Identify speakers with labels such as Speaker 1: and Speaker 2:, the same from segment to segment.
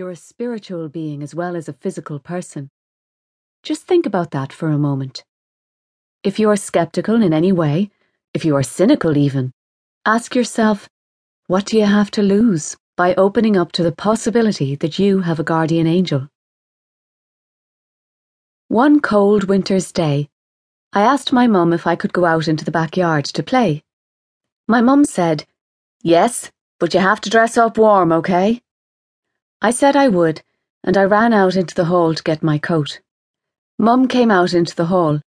Speaker 1: You're a spiritual being as well as a physical person. Just think about that for a moment. If you are skeptical in any way, if you are cynical even, ask yourself, what do you have to lose by opening up to the possibility that you have a guardian angel? One cold winter's day, I asked my mum if I could go out into the backyard to play. My mum said, Yes, but you have to dress up warm, okay? I said I would, and I ran out into the hall to get my coat. Mum came out into the hall.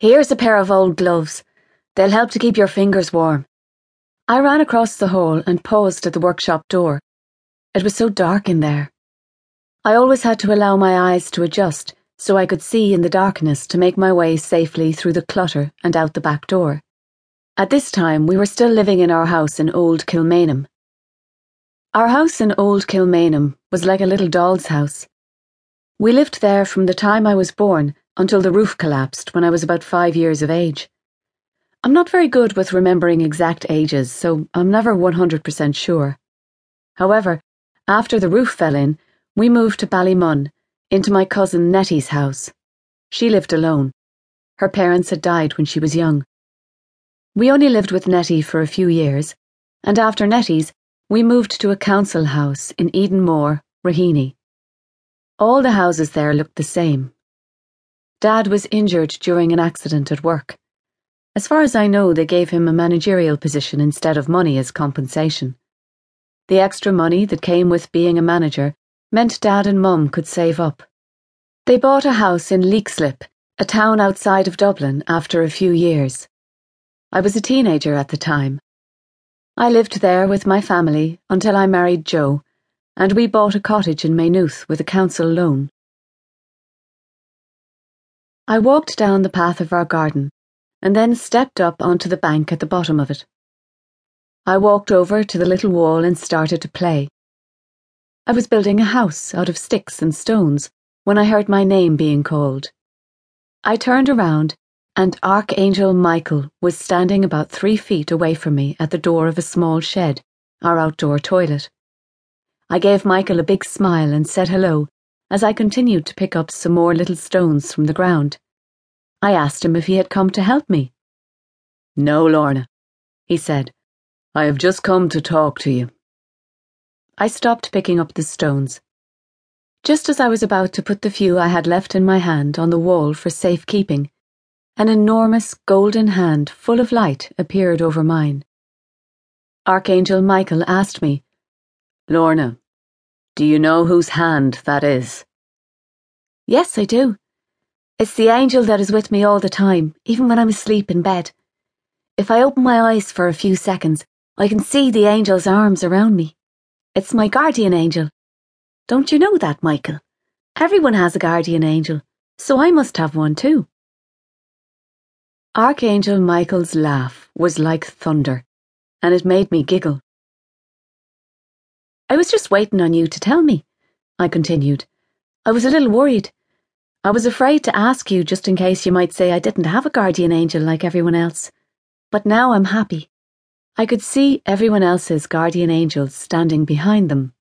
Speaker 1: Here's a pair of old gloves. They'll help to keep your fingers warm. I ran across the hall and paused at the workshop door. It was so dark in there. I always had to allow my eyes to adjust so I could see in the darkness to make my way safely through the clutter and out the back door. At this time, we were still living in our house in Old Kilmainham. Our house in Old Kilmainham was like a little doll's house. We lived there from the time I was born until the roof collapsed when I was about five years of age. I'm not very good with remembering exact ages, so I'm never 100% sure. However, after the roof fell in, we moved to Ballymun, into my cousin Nettie's house. She lived alone. Her parents had died when she was young. We only lived with Nettie for a few years, and after Nettie's, we moved to a council house in Edenmore, Raheny. All the houses there looked the same. Dad was injured during an accident at work. As far as I know, they gave him a managerial position instead of money as compensation. The extra money that came with being a manager meant Dad and Mum could save up. They bought a house in Leixlip, a town outside of Dublin, after a few years. I was a teenager at the time. I lived there with my family until I married Joe, and we bought a cottage in Maynooth with a council loan. I walked down the path of our garden and then stepped up onto the bank at the bottom of it. I walked over to the little wall and started to play. I was building a house out of sticks and stones when I heard my name being called. I turned around, and Archangel Michael was standing about three feet away from me at the door of a small shed, our outdoor toilet. I gave Michael a big smile and said hello as I continued to pick up some more little stones from the ground. I asked him if he had come to help me. No, Lorna, he said. I have just come to talk to you. I stopped picking up the stones. Just as I was about to put the few I had left in my hand on the wall for safe keeping, an enormous golden hand full of light appeared over mine. Archangel Michael asked me, Lorna, do you know whose hand that is? Yes, I do. It's the angel that is with me all the time, even when I'm asleep in bed. If I open my eyes for a few seconds, I can see the angel's arms around me. It's my guardian angel. Don't you know that, Michael? Everyone has a guardian angel, so I must have one too. Archangel Michael's laugh was like thunder, and it made me giggle. I was just waiting on you to tell me, I continued. I was a little worried. I was afraid to ask you just in case you might say I didn't have a guardian angel like everyone else. But now I'm happy. I could see everyone else's guardian angels standing behind them.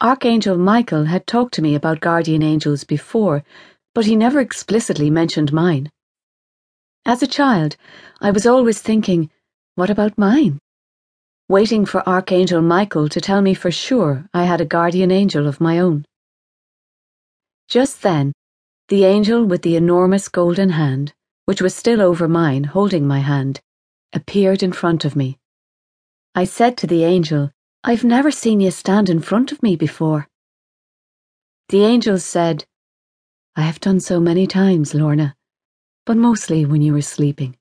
Speaker 1: Archangel Michael had talked to me about guardian angels before, but he never explicitly mentioned mine. As a child, I was always thinking, what about mine? Waiting for Archangel Michael to tell me for sure I had a guardian angel of my own. Just then, the angel with the enormous golden hand, which was still over mine, holding my hand, appeared in front of me. I said to the angel, I've never seen you stand in front of me before. The angel said, I have done so many times, Lorna, but mostly when you were sleeping.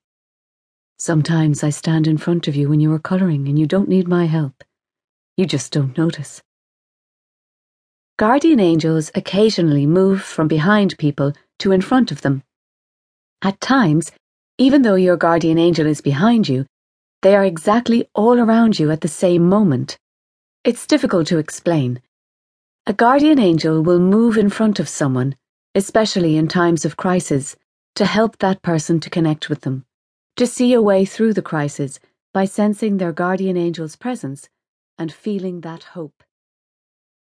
Speaker 1: Sometimes I stand in front of you when you are colouring and you don't need my help. You just don't notice. Guardian angels occasionally move from behind people to in front of them. At times, even though your guardian angel is behind you, they are exactly all around you at the same moment. It's difficult to explain. A guardian angel will move in front of someone, especially in times of crisis, to help that person to connect with them, to see a way through the crisis by sensing their guardian angel's presence and feeling that hope.